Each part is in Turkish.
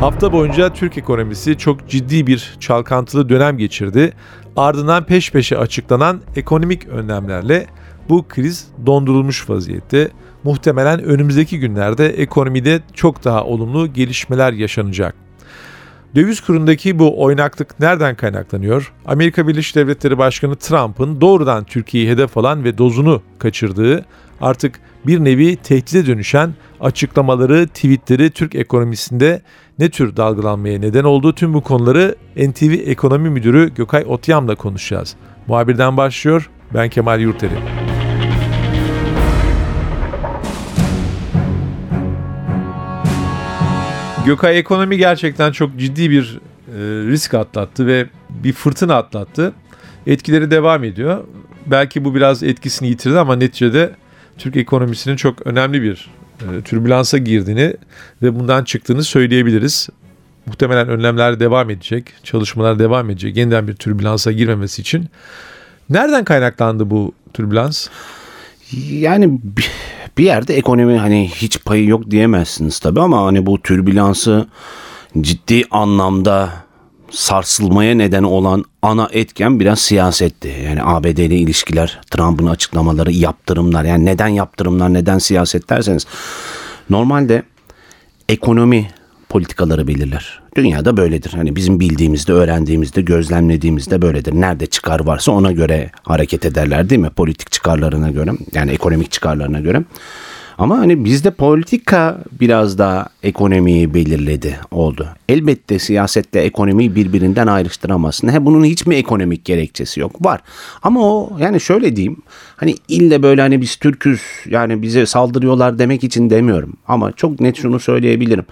Hafta boyunca Türk ekonomisi çok ciddi bir çalkantılı dönem geçirdi. Ardından peş peşe açıklanan ekonomik önlemlerle bu kriz dondurulmuş vaziyette. Muhtemelen önümüzdeki günlerde ekonomide çok daha olumlu gelişmeler yaşanacak. Döviz kurundaki bu oynaklık nereden kaynaklanıyor? Amerika Birleşik Devletleri Başkanı Trump'ın doğrudan Türkiye'yi hedef alan ve dozunu kaçırdığı, artık bir nevi tehdide dönüşen açıklamaları, tweetleri Türk ekonomisinde ne tür dalgalanmaya neden olduğu tüm bu konuları NTV Ekonomi Müdürü Gökay Otyam'la konuşacağız. Muhabirden başlıyor, ben Kemal Yurteri. Gökay ekonomi gerçekten çok ciddi bir e, risk atlattı ve bir fırtına atlattı. Etkileri devam ediyor. Belki bu biraz etkisini yitirdi ama neticede Türk ekonomisinin çok önemli bir e, türbülansa girdiğini ve bundan çıktığını söyleyebiliriz. Muhtemelen önlemler devam edecek, çalışmalar devam edecek yeniden bir türbülansa girmemesi için. Nereden kaynaklandı bu türbülans? Yani bir yerde ekonomi hani hiç payı yok diyemezsiniz tabii ama hani bu türbülansı ciddi anlamda sarsılmaya neden olan ana etken biraz siyasetti. Yani ABD ile ilişkiler, Trump'ın açıklamaları, yaptırımlar. Yani neden yaptırımlar, neden siyaset derseniz. Normalde ekonomi politikaları belirler. Dünyada böyledir. Hani bizim bildiğimizde, öğrendiğimizde, gözlemlediğimizde böyledir. Nerede çıkar varsa ona göre hareket ederler değil mi? Politik çıkarlarına göre, yani ekonomik çıkarlarına göre. Ama hani bizde politika biraz daha ekonomiyi belirledi oldu. Elbette siyasette ekonomiyi birbirinden ayrıştıramazsın. He bunun hiç mi ekonomik gerekçesi yok? Var. Ama o yani şöyle diyeyim. Hani ille böyle hani biz Türk'üz yani bize saldırıyorlar demek için demiyorum. Ama çok net şunu söyleyebilirim.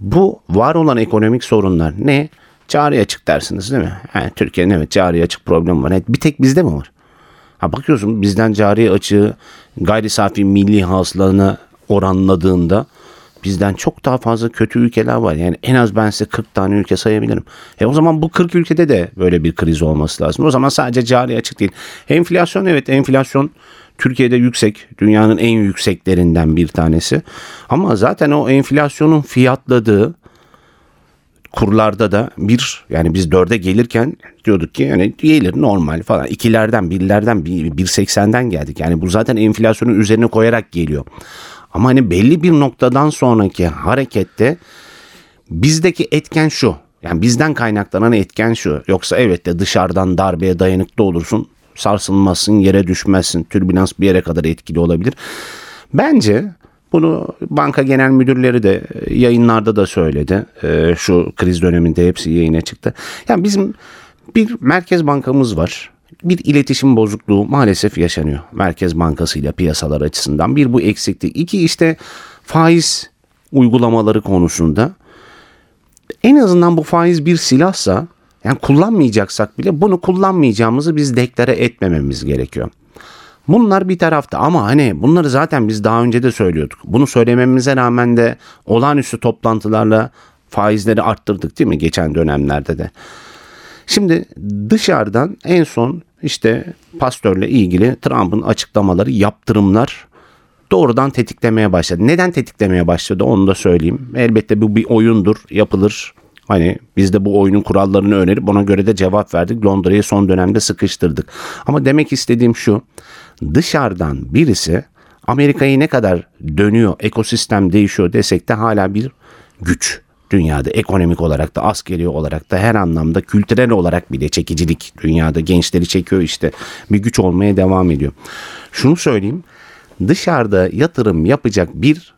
Bu var olan ekonomik sorunlar ne? Cari açık dersiniz değil mi? Yani Türkiye'nin evet cari açık problemi var. Bir tek bizde mi var? Ha bakıyorsun bizden cari açığı gayri safi milli hasılanı oranladığında bizden çok daha fazla kötü ülkeler var. Yani en az ben size 40 tane ülke sayabilirim. E o zaman bu 40 ülkede de böyle bir kriz olması lazım. O zaman sadece cari açık değil. Enflasyon evet enflasyon Türkiye'de yüksek. Dünyanın en yükseklerinden bir tanesi. Ama zaten o enflasyonun fiyatladığı kurlarda da bir yani biz dörde gelirken diyorduk ki yani gelir normal falan. ikilerden birlerden bir seksenden geldik. Yani bu zaten enflasyonun üzerine koyarak geliyor. Ama hani belli bir noktadan sonraki harekette bizdeki etken şu. Yani bizden kaynaklanan etken şu. Yoksa evet de dışarıdan darbeye dayanıklı olursun. Sarsılmazsın, yere düşmezsin. Türbülans bir yere kadar etkili olabilir. Bence bunu banka genel müdürleri de e, yayınlarda da söyledi. E, şu kriz döneminde hepsi yayına çıktı. Yani bizim bir merkez bankamız var. Bir iletişim bozukluğu maalesef yaşanıyor. Merkez Bankası ile piyasalar açısından. Bir bu eksiklik. İki işte faiz uygulamaları konusunda. En azından bu faiz bir silahsa yani kullanmayacaksak bile bunu kullanmayacağımızı biz deklare etmememiz gerekiyor. Bunlar bir tarafta ama hani bunları zaten biz daha önce de söylüyorduk. Bunu söylememize rağmen de olağanüstü toplantılarla faizleri arttırdık değil mi geçen dönemlerde de. Şimdi dışarıdan en son işte pastörle ilgili Trump'ın açıklamaları, yaptırımlar doğrudan tetiklemeye başladı. Neden tetiklemeye başladı onu da söyleyeyim. Elbette bu bir oyundur, yapılır. Hani biz de bu oyunun kurallarını önerip ona göre de cevap verdik. Londra'yı son dönemde sıkıştırdık. Ama demek istediğim şu dışarıdan birisi Amerika'yı ne kadar dönüyor, ekosistem değişiyor desek de hala bir güç dünyada ekonomik olarak da askeri olarak da her anlamda kültürel olarak bile çekicilik dünyada gençleri çekiyor işte bir güç olmaya devam ediyor. Şunu söyleyeyim dışarıda yatırım yapacak bir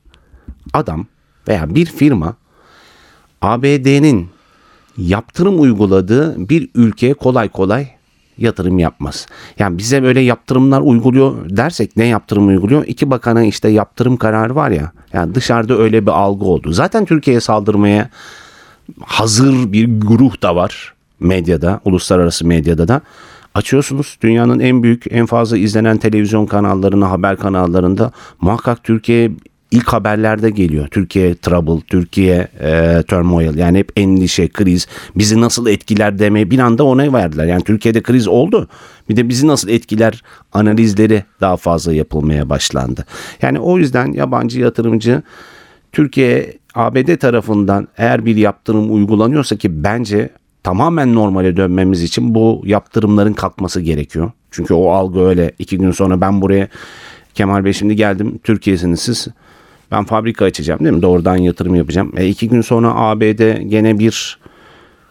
adam veya bir firma ABD'nin yaptırım uyguladığı bir ülkeye kolay kolay yatırım yapmaz. Yani bize böyle yaptırımlar uyguluyor dersek ne yaptırım uyguluyor? İki bakana işte yaptırım kararı var ya. Yani dışarıda öyle bir algı oldu. Zaten Türkiye'ye saldırmaya hazır bir güruh da var medyada, uluslararası medyada da. Açıyorsunuz dünyanın en büyük, en fazla izlenen televizyon kanallarına, haber kanallarında muhakkak Türkiye ilk haberlerde geliyor. Türkiye trouble, Türkiye e, turmoil yani hep endişe, kriz bizi nasıl etkiler demeye bir anda ona verdiler. Yani Türkiye'de kriz oldu. Bir de bizi nasıl etkiler analizleri daha fazla yapılmaya başlandı. Yani o yüzden yabancı yatırımcı Türkiye ABD tarafından eğer bir yaptırım uygulanıyorsa ki bence tamamen normale dönmemiz için bu yaptırımların kalkması gerekiyor. Çünkü o algı öyle iki gün sonra ben buraya Kemal Bey şimdi geldim Türkiye'siniz siz ben fabrika açacağım değil mi? Doğrudan yatırım yapacağım. E iki gün sonra ABD gene bir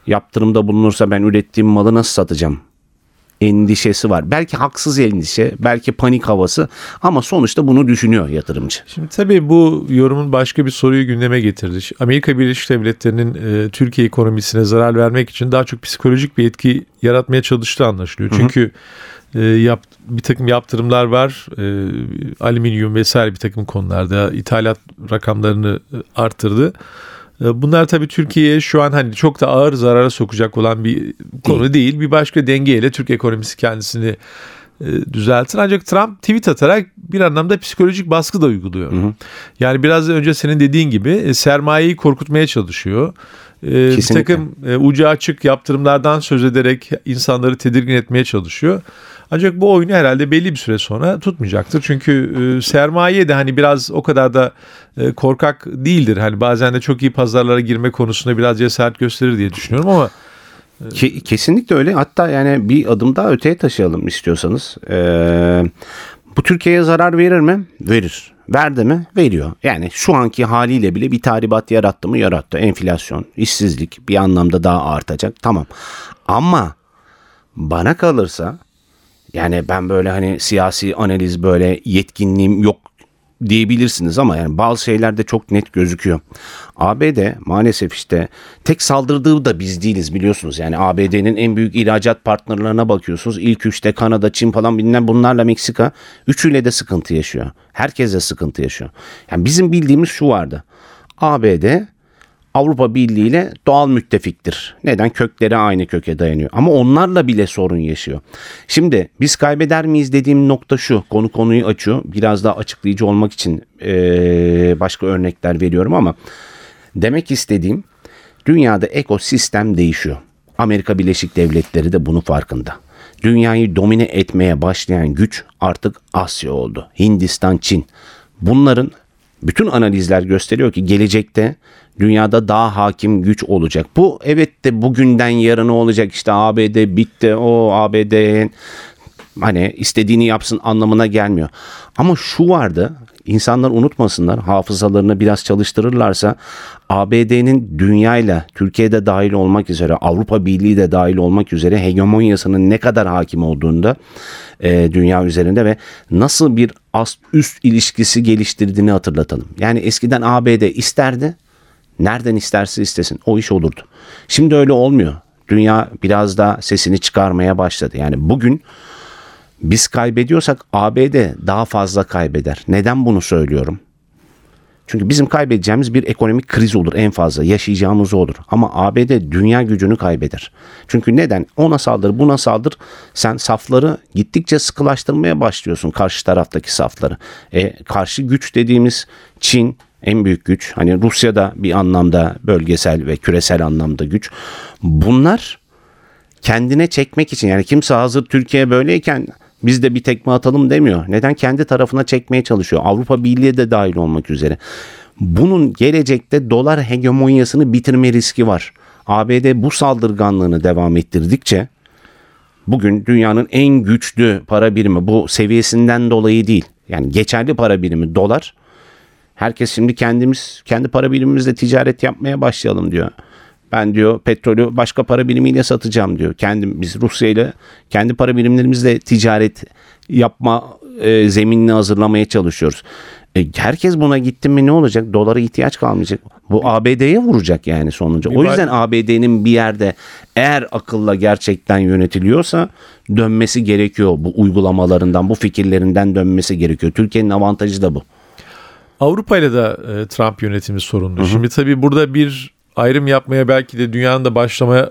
yaptırımda bulunursa ben ürettiğim malı nasıl satacağım? Endişesi var. Belki haksız endişe, belki panik havası ama sonuçta bunu düşünüyor yatırımcı. Şimdi tabii bu yorumun başka bir soruyu gündeme getirdi. Amerika Birleşik Devletleri'nin e, Türkiye ekonomisine zarar vermek için daha çok psikolojik bir etki yaratmaya çalıştığı anlaşılıyor. Çünkü e, yap, bir takım yaptırımlar var. E, alüminyum vesaire bir takım konularda ithalat rakamlarını e, arttırdı. E, bunlar tabii Türkiye'ye şu an hani çok da ağır zarara sokacak olan bir konu değil. Bir başka dengeyle Türk ekonomisi kendisini e, düzeltir. Ancak Trump tweet atarak bir anlamda psikolojik baskı da uyguluyor. Hı hı. Yani biraz önce senin dediğin gibi sermayeyi korkutmaya çalışıyor. Kesinlikle. Bir takım ucu açık yaptırımlardan söz ederek insanları tedirgin etmeye çalışıyor. Ancak bu oyunu herhalde belli bir süre sonra tutmayacaktır. Çünkü e, sermaye de hani biraz o kadar da e, korkak değildir. Hani bazen de çok iyi pazarlara girme konusunda biraz cesaret gösterir diye düşünüyorum ama e, Kesinlikle öyle. Hatta yani bir adım daha öteye taşıyalım istiyorsanız. Ee, bu Türkiye'ye zarar verir mi? Verir. Verdi mi? Veriyor. Yani şu anki haliyle bile bir tahribat yarattı mı? Yarattı. Enflasyon, işsizlik bir anlamda daha artacak. Tamam. Ama bana kalırsa yani ben böyle hani siyasi analiz böyle yetkinliğim yok diyebilirsiniz ama yani bazı şeyler de çok net gözüküyor. ABD maalesef işte tek saldırdığı da biz değiliz biliyorsunuz. Yani ABD'nin en büyük ihracat partnerlerine bakıyorsunuz. İlk üçte Kanada, Çin falan bilinen bunlarla Meksika üçüyle de sıkıntı yaşıyor. Herkes de sıkıntı yaşıyor. Yani bizim bildiğimiz şu vardı. ABD Avrupa Birliği ile doğal müttefiktir. Neden? Kökleri aynı köke dayanıyor. Ama onlarla bile sorun yaşıyor. Şimdi biz kaybeder miyiz dediğim nokta şu. Konu konuyu açıyor. Biraz daha açıklayıcı olmak için ee, başka örnekler veriyorum ama demek istediğim dünyada ekosistem değişiyor. Amerika Birleşik Devletleri de bunun farkında. Dünyayı domine etmeye başlayan güç artık Asya oldu. Hindistan, Çin. Bunların bütün analizler gösteriyor ki gelecekte dünyada daha hakim güç olacak. Bu evet de bugünden yarına olacak işte ABD bitti o ABD'nin hani istediğini yapsın anlamına gelmiyor. Ama şu vardı insanlar unutmasınlar hafızalarını biraz çalıştırırlarsa ABD'nin dünyayla Türkiye'de dahil olmak üzere Avrupa Birliği de dahil olmak üzere hegemonyasının ne kadar hakim olduğunda e, dünya üzerinde ve nasıl bir ast üst ilişkisi geliştirdiğini hatırlatalım. Yani eskiden ABD isterdi nereden isterse istesin o iş olurdu. Şimdi öyle olmuyor. Dünya biraz da sesini çıkarmaya başladı. Yani bugün biz kaybediyorsak ABD daha fazla kaybeder. Neden bunu söylüyorum? Çünkü bizim kaybedeceğimiz bir ekonomik kriz olur en fazla. Yaşayacağımız olur. Ama ABD dünya gücünü kaybeder. Çünkü neden? Ona saldır buna saldır. Sen safları gittikçe sıkılaştırmaya başlıyorsun karşı taraftaki safları. E, karşı güç dediğimiz Çin, en büyük güç. Hani Rusya da bir anlamda bölgesel ve küresel anlamda güç. Bunlar kendine çekmek için yani kimse hazır Türkiye böyleyken biz de bir tekme atalım demiyor. Neden? Kendi tarafına çekmeye çalışıyor. Avrupa Birliği de dahil olmak üzere. Bunun gelecekte dolar hegemonyasını bitirme riski var. ABD bu saldırganlığını devam ettirdikçe bugün dünyanın en güçlü para birimi bu seviyesinden dolayı değil. Yani geçerli para birimi dolar. Herkes şimdi kendimiz kendi para birimimizle ticaret yapmaya başlayalım diyor. Ben diyor petrolü başka para birimiyle satacağım diyor. Kendim biz Rusya ile kendi para birimlerimizle ticaret yapma e, zeminini hazırlamaya çalışıyoruz. E, herkes buna gitti mi ne olacak? Dolara ihtiyaç kalmayacak. Bu ABD'ye vuracak yani sonucu. o yüzden ABD'nin bir yerde eğer akılla gerçekten yönetiliyorsa dönmesi gerekiyor. Bu uygulamalarından, bu fikirlerinden dönmesi gerekiyor. Türkiye'nin avantajı da bu. Avrupa ile de e, Trump yönetimi sorunlu. Hı hı. Şimdi tabii burada bir ayrım yapmaya belki de dünyanın da başlamaya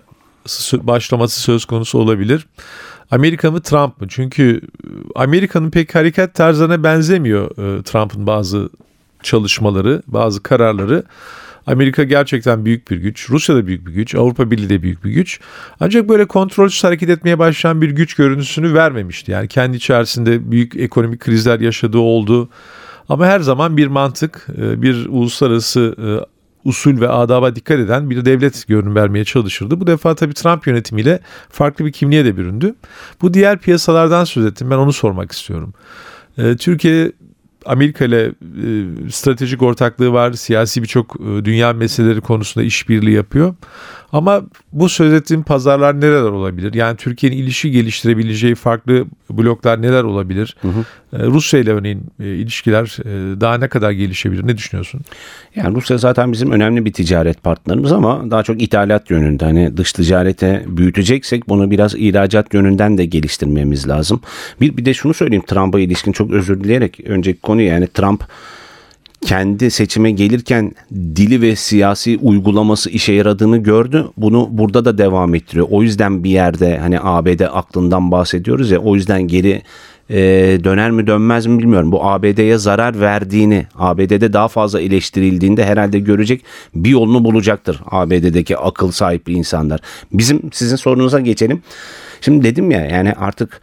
başlaması söz konusu olabilir. Amerika mı Trump mı? Çünkü Amerika'nın pek hareket tarzına benzemiyor e, Trump'ın bazı çalışmaları, bazı kararları. Amerika gerçekten büyük bir güç. Rusya da büyük bir güç. Avrupa Birliği de büyük bir güç. Ancak böyle kontrolsüz hareket etmeye başlayan bir güç görüntüsünü vermemişti. Yani kendi içerisinde büyük ekonomik krizler yaşadığı oldu. Ama her zaman bir mantık, e, bir uluslararası e, usul ve adaba dikkat eden bir devlet görünüm vermeye çalışırdı. Bu defa tabii Trump yönetimiyle farklı bir kimliğe de büründü. Bu diğer piyasalardan söz ettim. Ben onu sormak istiyorum. E, Türkiye Amerika ile e, stratejik ortaklığı var. Siyasi birçok e, dünya meseleleri konusunda işbirliği yapıyor. Ama bu söz ettiğim pazarlar nereler olabilir? Yani Türkiye'nin ilişki geliştirebileceği farklı bloklar neler olabilir? Hı hı. E, Rusya ile örneğin e, ilişkiler e, daha ne kadar gelişebilir? Ne düşünüyorsun? Yani Rusya zaten bizim önemli bir ticaret partnerimiz ama daha çok ithalat yönünde. Hani dış ticarete büyüteceksek bunu biraz ihracat yönünden de geliştirmemiz lazım. Bir, bir de şunu söyleyeyim Trump'a ilişkin çok özür dileyerek önceki konu yani Trump kendi seçime gelirken dili ve siyasi uygulaması işe yaradığını gördü. Bunu burada da devam ettiriyor. O yüzden bir yerde hani ABD aklından bahsediyoruz ya o yüzden geri e, döner mi dönmez mi bilmiyorum. Bu ABD'ye zarar verdiğini, ABD'de daha fazla eleştirildiğinde herhalde görecek bir yolunu bulacaktır ABD'deki akıl sahibi insanlar. Bizim sizin sorunuza geçelim. Şimdi dedim ya yani artık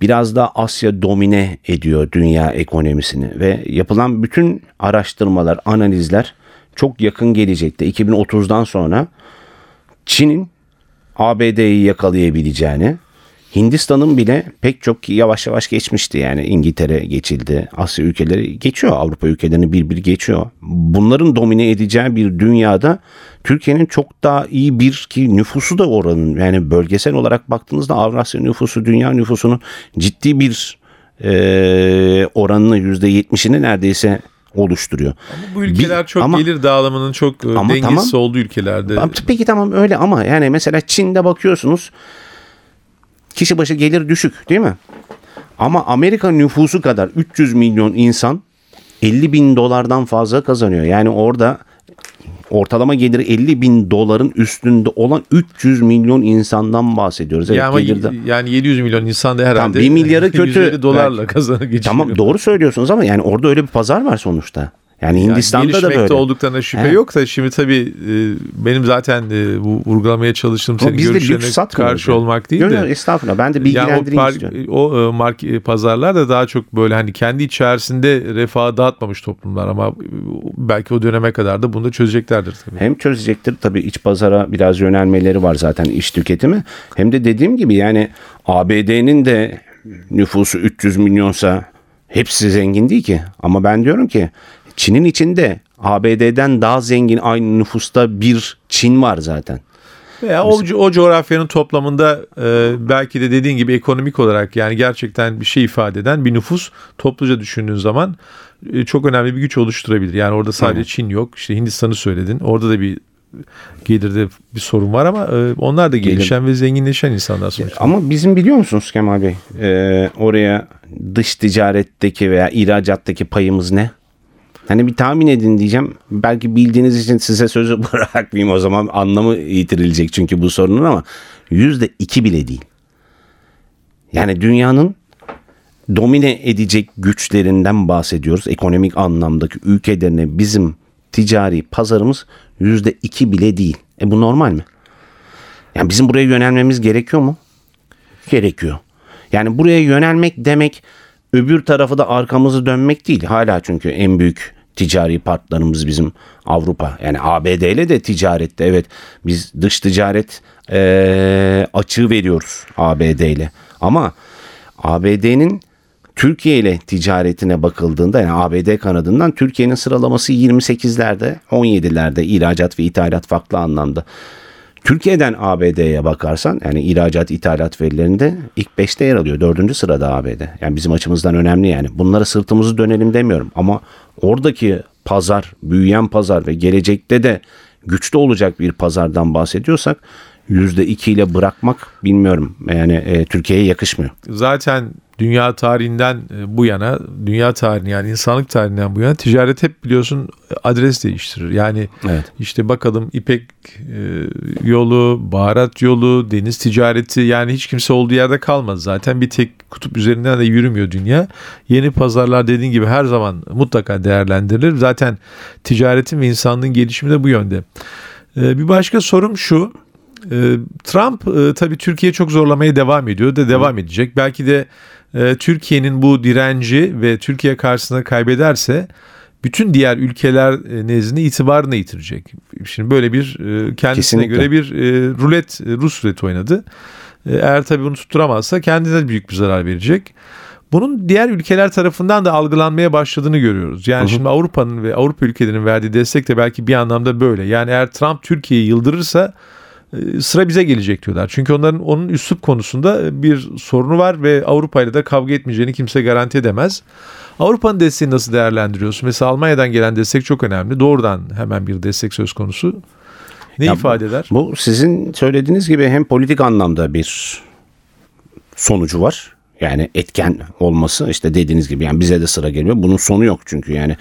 biraz da Asya domine ediyor dünya ekonomisini ve yapılan bütün araştırmalar, analizler çok yakın gelecekte 2030'dan sonra Çin'in ABD'yi yakalayabileceğini, Hindistan'ın bile pek çok yavaş yavaş geçmişti yani İngiltere geçildi, Asya ülkeleri geçiyor, Avrupa ülkelerini bir bir geçiyor. Bunların domine edeceği bir dünyada Türkiye'nin çok daha iyi bir ki nüfusu da oranın yani bölgesel olarak baktığınızda Avrasya nüfusu dünya nüfusunun ciddi bir e, oranını %70'ini neredeyse oluşturuyor. Ama bu ülkeler bir, çok ama, gelir dağılımının çok ama dengesiz tamam, olduğu ülkelerde. Peki tamam öyle ama yani mesela Çin'de bakıyorsunuz kişi başı gelir düşük değil mi? Ama Amerika nüfusu kadar 300 milyon insan 50 bin dolardan fazla kazanıyor. Yani orada ortalama geliri 50 bin doların üstünde olan 300 milyon insandan bahsediyoruz. Evet, yani, gelirde... yani 700 milyon insan da herhalde tamam, 1 milyarı kötü dolarla kazanıyor. Tamam doğru söylüyorsunuz ama yani orada öyle bir pazar var sonuçta. Yani Hindistan'da yani da böyle. olduklarına şüphe He. yok da şimdi tabii e, benim zaten e, bu vurgulamaya çalıştığım senin görüşlerine karşı yani. olmak değil de. Yok estağfurullah ben de bilgilendireyim yani o, istiyorum. O e, mark, pazarlar da daha çok böyle hani kendi içerisinde refahı dağıtmamış toplumlar ama belki o döneme kadar da bunu da çözeceklerdir tabii. Hem çözecektir tabii iç pazara biraz yönelmeleri var zaten iş tüketimi. Hem de dediğim gibi yani ABD'nin de nüfusu 300 milyonsa hepsi zengin değil ki. Ama ben diyorum ki Çin'in içinde ABD'den daha zengin aynı nüfusta bir Çin var zaten. Veya o, o coğrafyanın toplamında e, belki de dediğin gibi ekonomik olarak yani gerçekten bir şey ifade eden bir nüfus topluca düşündüğün zaman e, çok önemli bir güç oluşturabilir. Yani orada sadece evet. Çin yok. İşte Hindistan'ı söyledin. Orada da bir gelirde bir sorun var ama e, onlar da gelişen Gelir. ve zenginleşen insanlar sonuçta. Ama bizim biliyor musunuz Kemal Bey? E, oraya dış ticaretteki veya ihracattaki payımız ne? Hani bir tahmin edin diyeceğim. Belki bildiğiniz için size sözü bırakmayayım o zaman anlamı yitirilecek çünkü bu sorunun ama yüzde iki bile değil. Yani dünyanın domine edecek güçlerinden bahsediyoruz. Ekonomik anlamdaki ülkelerine bizim ticari pazarımız yüzde iki bile değil. E bu normal mi? Yani bizim buraya yönelmemiz gerekiyor mu? Gerekiyor. Yani buraya yönelmek demek öbür tarafı da arkamızı dönmek değil. Hala çünkü en büyük ticari partnerimiz bizim Avrupa. Yani ABD ile de ticarette evet biz dış ticaret e, açığı veriyoruz ABD ile. Ama ABD'nin Türkiye ile ticaretine bakıldığında yani ABD kanadından Türkiye'nin sıralaması 28'lerde 17'lerde ihracat ve ithalat farklı anlamda. Türkiye'den ABD'ye bakarsan yani ihracat ithalat verilerinde ilk 5'te yer alıyor. 4. sırada ABD. Yani bizim açımızdan önemli yani. Bunlara sırtımızı dönelim demiyorum ama oradaki pazar, büyüyen pazar ve gelecekte de güçlü olacak bir pazardan bahsediyorsak %2 ile bırakmak bilmiyorum. Yani e, Türkiye'ye yakışmıyor. Zaten dünya tarihinden e, bu yana, dünya tarihini yani insanlık tarihinden bu yana ticaret hep biliyorsun adres değiştirir. Yani Evet. işte bakalım İpek e, yolu, baharat yolu, deniz ticareti yani hiç kimse olduğu yerde kalmaz. Zaten bir tek kutup üzerinden de yürümüyor dünya. Yeni pazarlar dediğin gibi her zaman mutlaka değerlendirilir. Zaten ticaretin ve insanlığın gelişimi de bu yönde. E, bir başka sorum şu. E, Trump e, tabii Türkiye çok zorlamaya devam ediyor da devam edecek. Belki de e, Türkiye'nin bu direnci ve Türkiye karşısında kaybederse bütün diğer ülkeler e, nezdinde itibarını yitirecek. Şimdi böyle bir kendisine Kesinlikle. göre bir rulet, Rus ruleti oynadı. Eğer tabii bunu tutturamazsa kendine büyük bir zarar verecek. Bunun diğer ülkeler tarafından da algılanmaya başladığını görüyoruz. Yani şimdi Avrupa'nın ve Avrupa ülkelerinin verdiği destek de belki bir anlamda böyle. Yani eğer Trump Türkiye'yi yıldırırsa sıra bize gelecek diyorlar. Çünkü onların onun üslup konusunda bir sorunu var ve Avrupa ile de kavga etmeyeceğini kimse garanti edemez. Avrupa'nın desteğini nasıl değerlendiriyorsun? Mesela Almanya'dan gelen destek çok önemli. Doğrudan hemen bir destek söz konusu. Ne Ya ifade eder? Bu sizin söylediğiniz gibi hem politik anlamda bir sonucu var. Yani etken olması işte dediğiniz gibi yani bize de sıra geliyor. Bunun sonu yok çünkü yani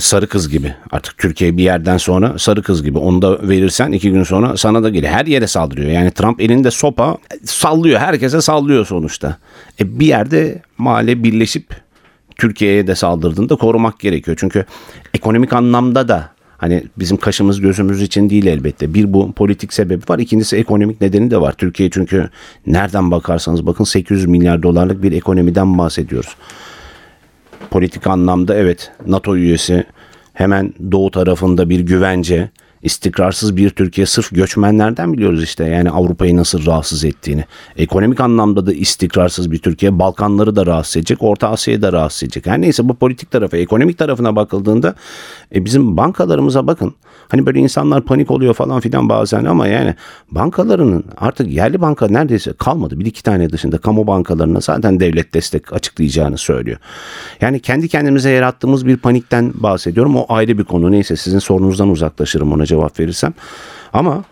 sarı kız gibi artık Türkiye bir yerden sonra sarı kız gibi onu da verirsen iki gün sonra sana da geliyor. Her yere saldırıyor. Yani Trump elinde sopa sallıyor. Herkese sallıyor sonuçta. E bir yerde mahalle birleşip Türkiye'ye de saldırdığında korumak gerekiyor. Çünkü ekonomik anlamda da hani bizim kaşımız gözümüz için değil elbette. Bir bu politik sebebi var. İkincisi ekonomik nedeni de var. Türkiye çünkü nereden bakarsanız bakın 800 milyar dolarlık bir ekonomiden bahsediyoruz. Politik anlamda evet NATO üyesi hemen doğu tarafında bir güvence istikrarsız bir Türkiye sırf göçmenlerden biliyoruz işte yani Avrupa'yı nasıl rahatsız ettiğini. Ekonomik anlamda da istikrarsız bir Türkiye Balkanları da rahatsız edecek, Orta Asya'yı da rahatsız edecek. Her neyse bu politik tarafı, ekonomik tarafına bakıldığında e, bizim bankalarımıza bakın. Hani böyle insanlar panik oluyor falan filan bazen ama yani bankalarının artık yerli banka neredeyse kalmadı. Bir iki tane dışında kamu bankalarına zaten devlet destek açıklayacağını söylüyor. Yani kendi kendimize yarattığımız bir panikten bahsediyorum. O ayrı bir konu. Neyse sizin sorunuzdan uzaklaşırım ona cevap verirsem. Ama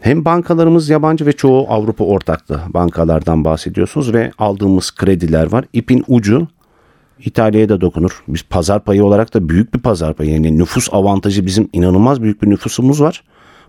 hem bankalarımız yabancı ve çoğu Avrupa ortaklı bankalardan bahsediyorsunuz ve aldığımız krediler var. İpin ucu İtalya'ya da dokunur. Biz pazar payı olarak da büyük bir pazar payı. Yani nüfus avantajı bizim inanılmaz büyük bir nüfusumuz var.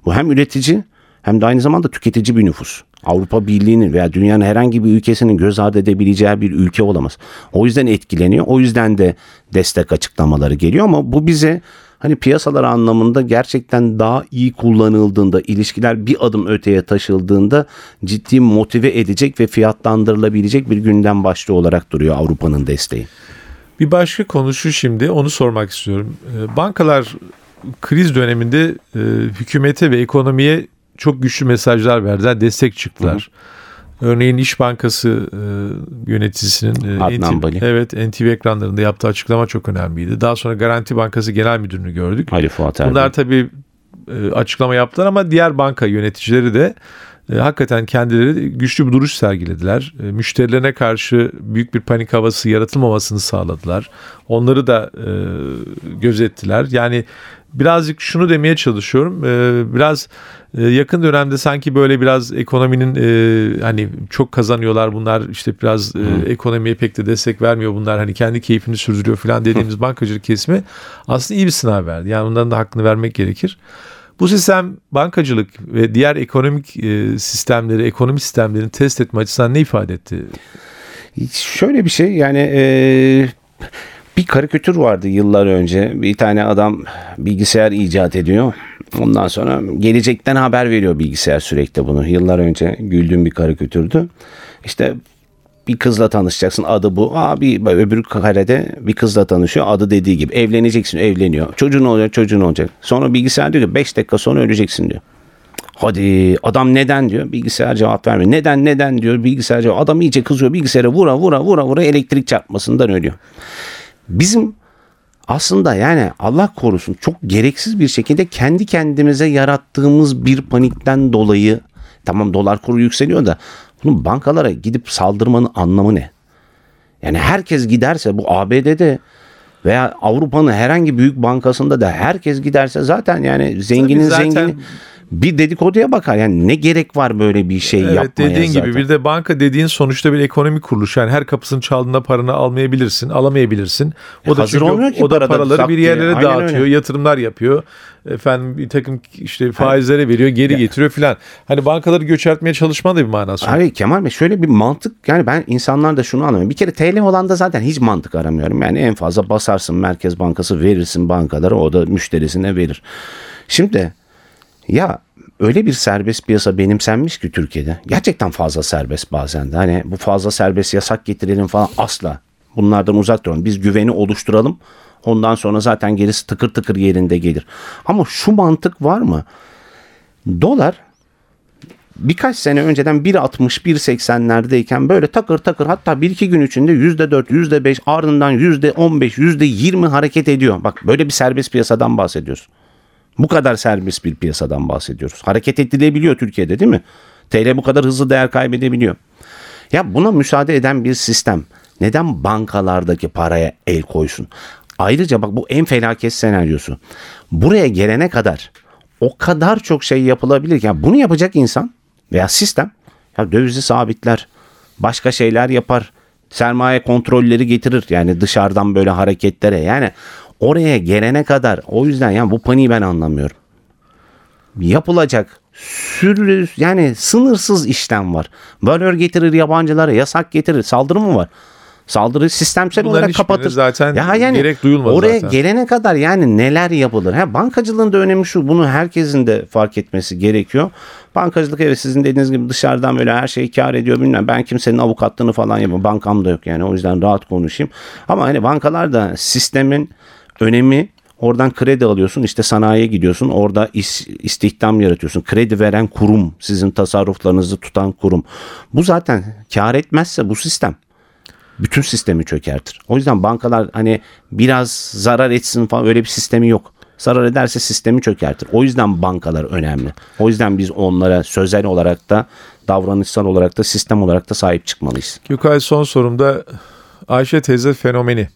Bu hem üretici hem de aynı zamanda tüketici bir nüfus. Avrupa Birliği'nin veya dünyanın herhangi bir ülkesinin göz ardı edebileceği bir ülke olamaz. O yüzden etkileniyor. O yüzden de destek açıklamaları geliyor ama bu bize hani piyasalar anlamında gerçekten daha iyi kullanıldığında, ilişkiler bir adım öteye taşıldığında ciddi motive edecek ve fiyatlandırılabilecek bir gündem başlığı olarak duruyor Avrupa'nın desteği. Bir başka konu şu şimdi onu sormak istiyorum. Ee, Bankalar kriz döneminde e, hükümete ve ekonomiye çok güçlü mesajlar verdiler, destek çıktılar. Örneğin İş Bankası e, yöneticisinin e, Adnan NTV, Bali. evet NTV ekranlarında yaptığı açıklama çok önemliydi. Daha sonra Garanti Bankası Genel Müdürünü gördük. Ali Fuat Erbil. Bunlar tabii e, açıklama yaptılar ama diğer banka yöneticileri de e, hakikaten kendileri güçlü bir duruş sergilediler. E, müşterilerine karşı büyük bir panik havası yaratılmamasını sağladılar. Onları da e, gözettiler. Yani birazcık şunu demeye çalışıyorum. E, biraz e, yakın dönemde sanki böyle biraz ekonominin e, hani çok kazanıyorlar bunlar işte biraz e, ekonomiye pek de destek vermiyor bunlar hani kendi keyfini sürdürüyor falan dediğimiz bankacılık kesimi aslında iyi bir sınav verdi. Yani onların da hakkını vermek gerekir. Bu sistem bankacılık ve diğer ekonomik e, sistemleri, ekonomi sistemlerini test etme açısından ne ifade etti? Şöyle bir şey yani e, bir karikatür vardı yıllar önce. Bir tane adam bilgisayar icat ediyor. Ondan sonra gelecekten haber veriyor bilgisayar sürekli bunu. Yıllar önce güldüğüm bir karikatürdü. İşte bir kızla tanışacaksın adı bu. Aa, bir öbür karede bir kızla tanışıyor adı dediği gibi. Evleneceksin evleniyor. Çocuğun olacak çocuğun olacak. Sonra bilgisayar diyor ki 5 dakika sonra öleceksin diyor. Hadi adam neden diyor bilgisayar cevap vermiyor. Neden neden diyor bilgisayar cevap. Adam iyice kızıyor bilgisayara vura vura vura vura elektrik çarpmasından ölüyor. Bizim aslında yani Allah korusun çok gereksiz bir şekilde kendi kendimize yarattığımız bir panikten dolayı tamam dolar kuru yükseliyor da bunun bankalara gidip saldırmanın anlamı ne? Yani herkes giderse bu ABD'de veya Avrupa'nın herhangi büyük bankasında da herkes giderse zaten yani zenginin Tabii zaten zengini bir dedikoduya bakar. Yani ne gerek var böyle bir şey Evet yapmaya dediğin zaten. gibi bir de banka dediğin sonuçta bir ekonomik kuruluş. Yani her kapısının çaldığında paranı almayabilirsin, alamayabilirsin. O da E, hazır çünkü olmuyor ki o da paraları bir yerlere Aynen dağıtıyor, öyle. yatırımlar yapıyor. Efendim bir takım işte faizlere veriyor, geri getiriyor filan. Hani bankaları göçertmeye çalışman da bir manası yok. Hayır Kemal Bey şöyle bir mantık yani ben insanlar da şunu anlamıyorum. Bir kere TL olan da zaten hiç mantık aramıyorum. Yani en fazla basarsın Merkez Bankası verirsin bankalara o da müşterisine verir. Şimdi ya öyle bir serbest piyasa benimsenmiş ki Türkiye'de. Gerçekten fazla serbest bazen de. Hani bu fazla serbest yasak getirelim falan asla. Bunlardan uzak duralım. Biz güveni oluşturalım. Ondan sonra zaten gerisi tıkır tıkır yerinde gelir. Ama şu mantık var mı? Dolar birkaç sene önceden 1.60 1.80'lerdeyken böyle takır takır hatta 1-2 gün içinde %4 %5 ardından %15 %20 hareket ediyor. Bak böyle bir serbest piyasadan bahsediyoruz. Bu kadar serbest bir piyasadan bahsediyoruz. Hareket edilebiliyor Türkiye'de değil mi? TL bu kadar hızlı değer kaybedebiliyor. Ya buna müsaade eden bir sistem neden bankalardaki paraya el koysun? Ayrıca bak bu en felaket senaryosu. Buraya gelene kadar o kadar çok şey yapılabilir ki yani bunu yapacak insan veya sistem ya dövizi sabitler, başka şeyler yapar, sermaye kontrolleri getirir yani dışarıdan böyle hareketlere yani oraya gelene kadar o yüzden yani bu paniği ben anlamıyorum yapılacak sürü yani sınırsız işlem var. Bölür getirir yabancılara yasak getirir saldırı mı var? Saldırı sistemsel Bunların olarak kapatır. zaten gerek duyulmadı Oraya zaten. gelene kadar yani neler yapılır? Ha, bankacılığın da önemi şu. Bunu herkesin de fark etmesi gerekiyor. Bankacılık evet sizin dediğiniz gibi dışarıdan böyle her şeyi kar ediyor bilmem. Ben kimsenin avukatlığını falan yapamam. Bankam da yok yani. O yüzden rahat konuşayım. Ama hani bankalar da sistemin önemi Oradan kredi alıyorsun işte sanayiye gidiyorsun orada iş, istihdam yaratıyorsun. Kredi veren kurum sizin tasarruflarınızı tutan kurum. Bu zaten kar etmezse bu sistem bütün sistemi çökertir. O yüzden bankalar hani biraz zarar etsin falan öyle bir sistemi yok. Zarar ederse sistemi çökertir. O yüzden bankalar önemli. O yüzden biz onlara sözel olarak da davranışsal olarak da sistem olarak da sahip çıkmalıyız. Gökay son sorumda Ayşe teyze fenomeni.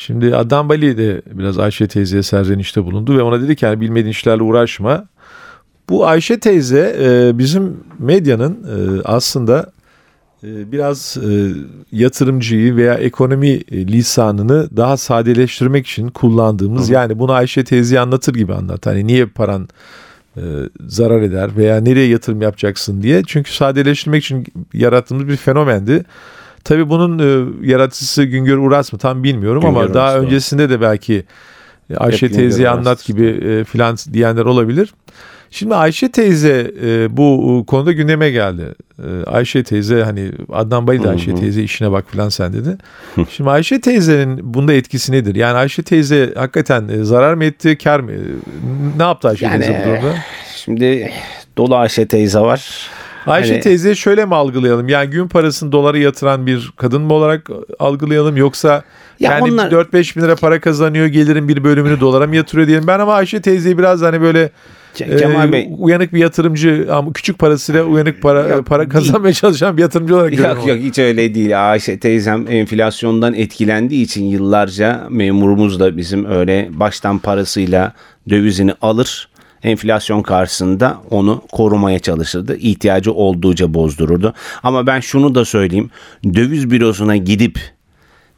Şimdi Adnan Bali de biraz Ayşe teyzeye serzenişte bulundu ve ona dedi ki yani bilmediğin işlerle uğraşma. Bu Ayşe teyze e, bizim medyanın e, aslında e, biraz e, yatırımcıyı veya ekonomi lisanını daha sadeleştirmek için kullandığımız yani bunu Ayşe teyze anlatır gibi anlat. Hani niye paran e, zarar eder veya nereye yatırım yapacaksın diye. Çünkü sadeleştirmek için yarattığımız bir fenomendi. Tabii bunun e, yaratıcısı Güngör Uras mı tam bilmiyorum Güngör ama daha Uras, doğru. öncesinde de belki e, Ayşe Hep teyzeyi anlat gibi e, filan diyenler olabilir. Şimdi Ayşe teyze e, bu konuda gündeme geldi. E, Ayşe teyze hani Adnan de Ayşe teyze işine bak filan sen dedi. Şimdi Ayşe teyzenin bunda etkisi nedir? Yani Ayşe teyze hakikaten e, zarar mı etti, kar mı? E, Ne yaptı Ayşe Yani, teyze bu durumda? Şimdi dolu Ayşe teyze var. Ayşe Hani- teyzeyi şöyle mi algılayalım? Yani gün parasını dolara yatıran bir kadın mı olarak algılayalım yoksa Ya yani onlar- 4-5 bin lira para kazanıyor gelirin bir bölümünü dolara mı yatırıyor diyelim. Ben ama Ayşe teyzeyi biraz hani böyle Ke- Kemal e, Bey uyanık bir yatırımcı ama küçük parasıyla uyanık para Yok, para kazanmaya çalışan bir yatırımcı olarak görüyorum. Yok yok hiç öyle değil. Ayşe teyzem enflasyondan etkilendiği için yıllarca memurumuz da bizim öyle baştan parasıyla dövizini alır. Enflasyon karşısında onu korumaya çalışırdı. İhtiyacı olduğuca bozdururdu. Ama ben şunu da söyleyeyim. Döviz bürosuna gidip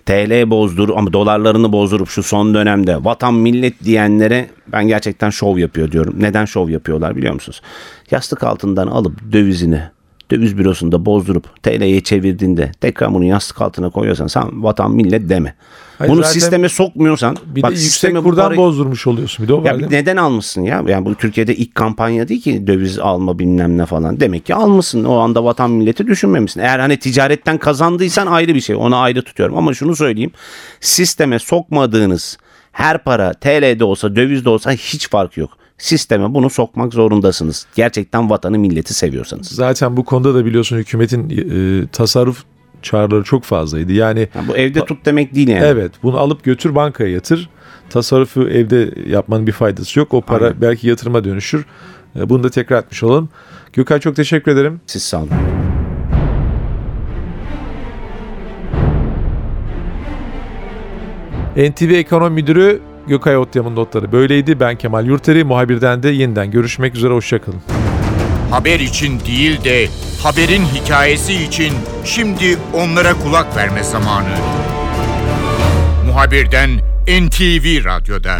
TL bozdur ama dolarlarını bozdurup şu son dönemde vatan millet diyenlere ben gerçekten şov yapıyor diyorum. Neden şov yapıyorlar biliyor musunuz? Yastık altından alıp dövizini döviz bürosunda bozdurup TL'ye çevirdiğinde tekrar bunu yastık altına koyuyorsan sen vatan millet deme. Hayır, bunu sisteme sokmuyorsan Bir de yüksek kurdan parayı- bozdurmuş oluyorsun bir de o var ya neden almışsın ya? Yani bu Türkiye'de ilk kampanya değil ki döviz alma bilmem ne falan. Demek ki almışsın. O anda vatan milleti düşünmemişsin. Eğer hani ticaretten kazandıysan ayrı bir şey. Onu ayrı tutuyorum. Ama şunu söyleyeyim. Sisteme sokmadığınız her para TL'de olsa dövizde olsa hiç fark yok. Sisteme bunu sokmak zorundasınız. Gerçekten vatanı milleti seviyorsanız. Zaten bu konuda da biliyorsun hükümetin e, tasarruf çağrıları çok fazlaydı. Yani Ya bu evde tut demek değil yani. Evet bunu alıp götür bankaya yatır. Tasarrufu evde yapmanın bir faydası yok. O para Aynen. belki yatırıma dönüşür. E, Bunu da tekrar etmiş olalım. Gökay çok teşekkür ederim. Siz sağ olun. NTV Ekonomi Müdürü Gökay Otyam'ın notları böyleydi. Ben Kemal Yurteri. Muhabirden de yeniden görüşmek üzere. Hoşçakalın. Haber için değil de haberin hikayesi için şimdi onlara kulak verme zamanı. Muhabirden NTV Radyo'da.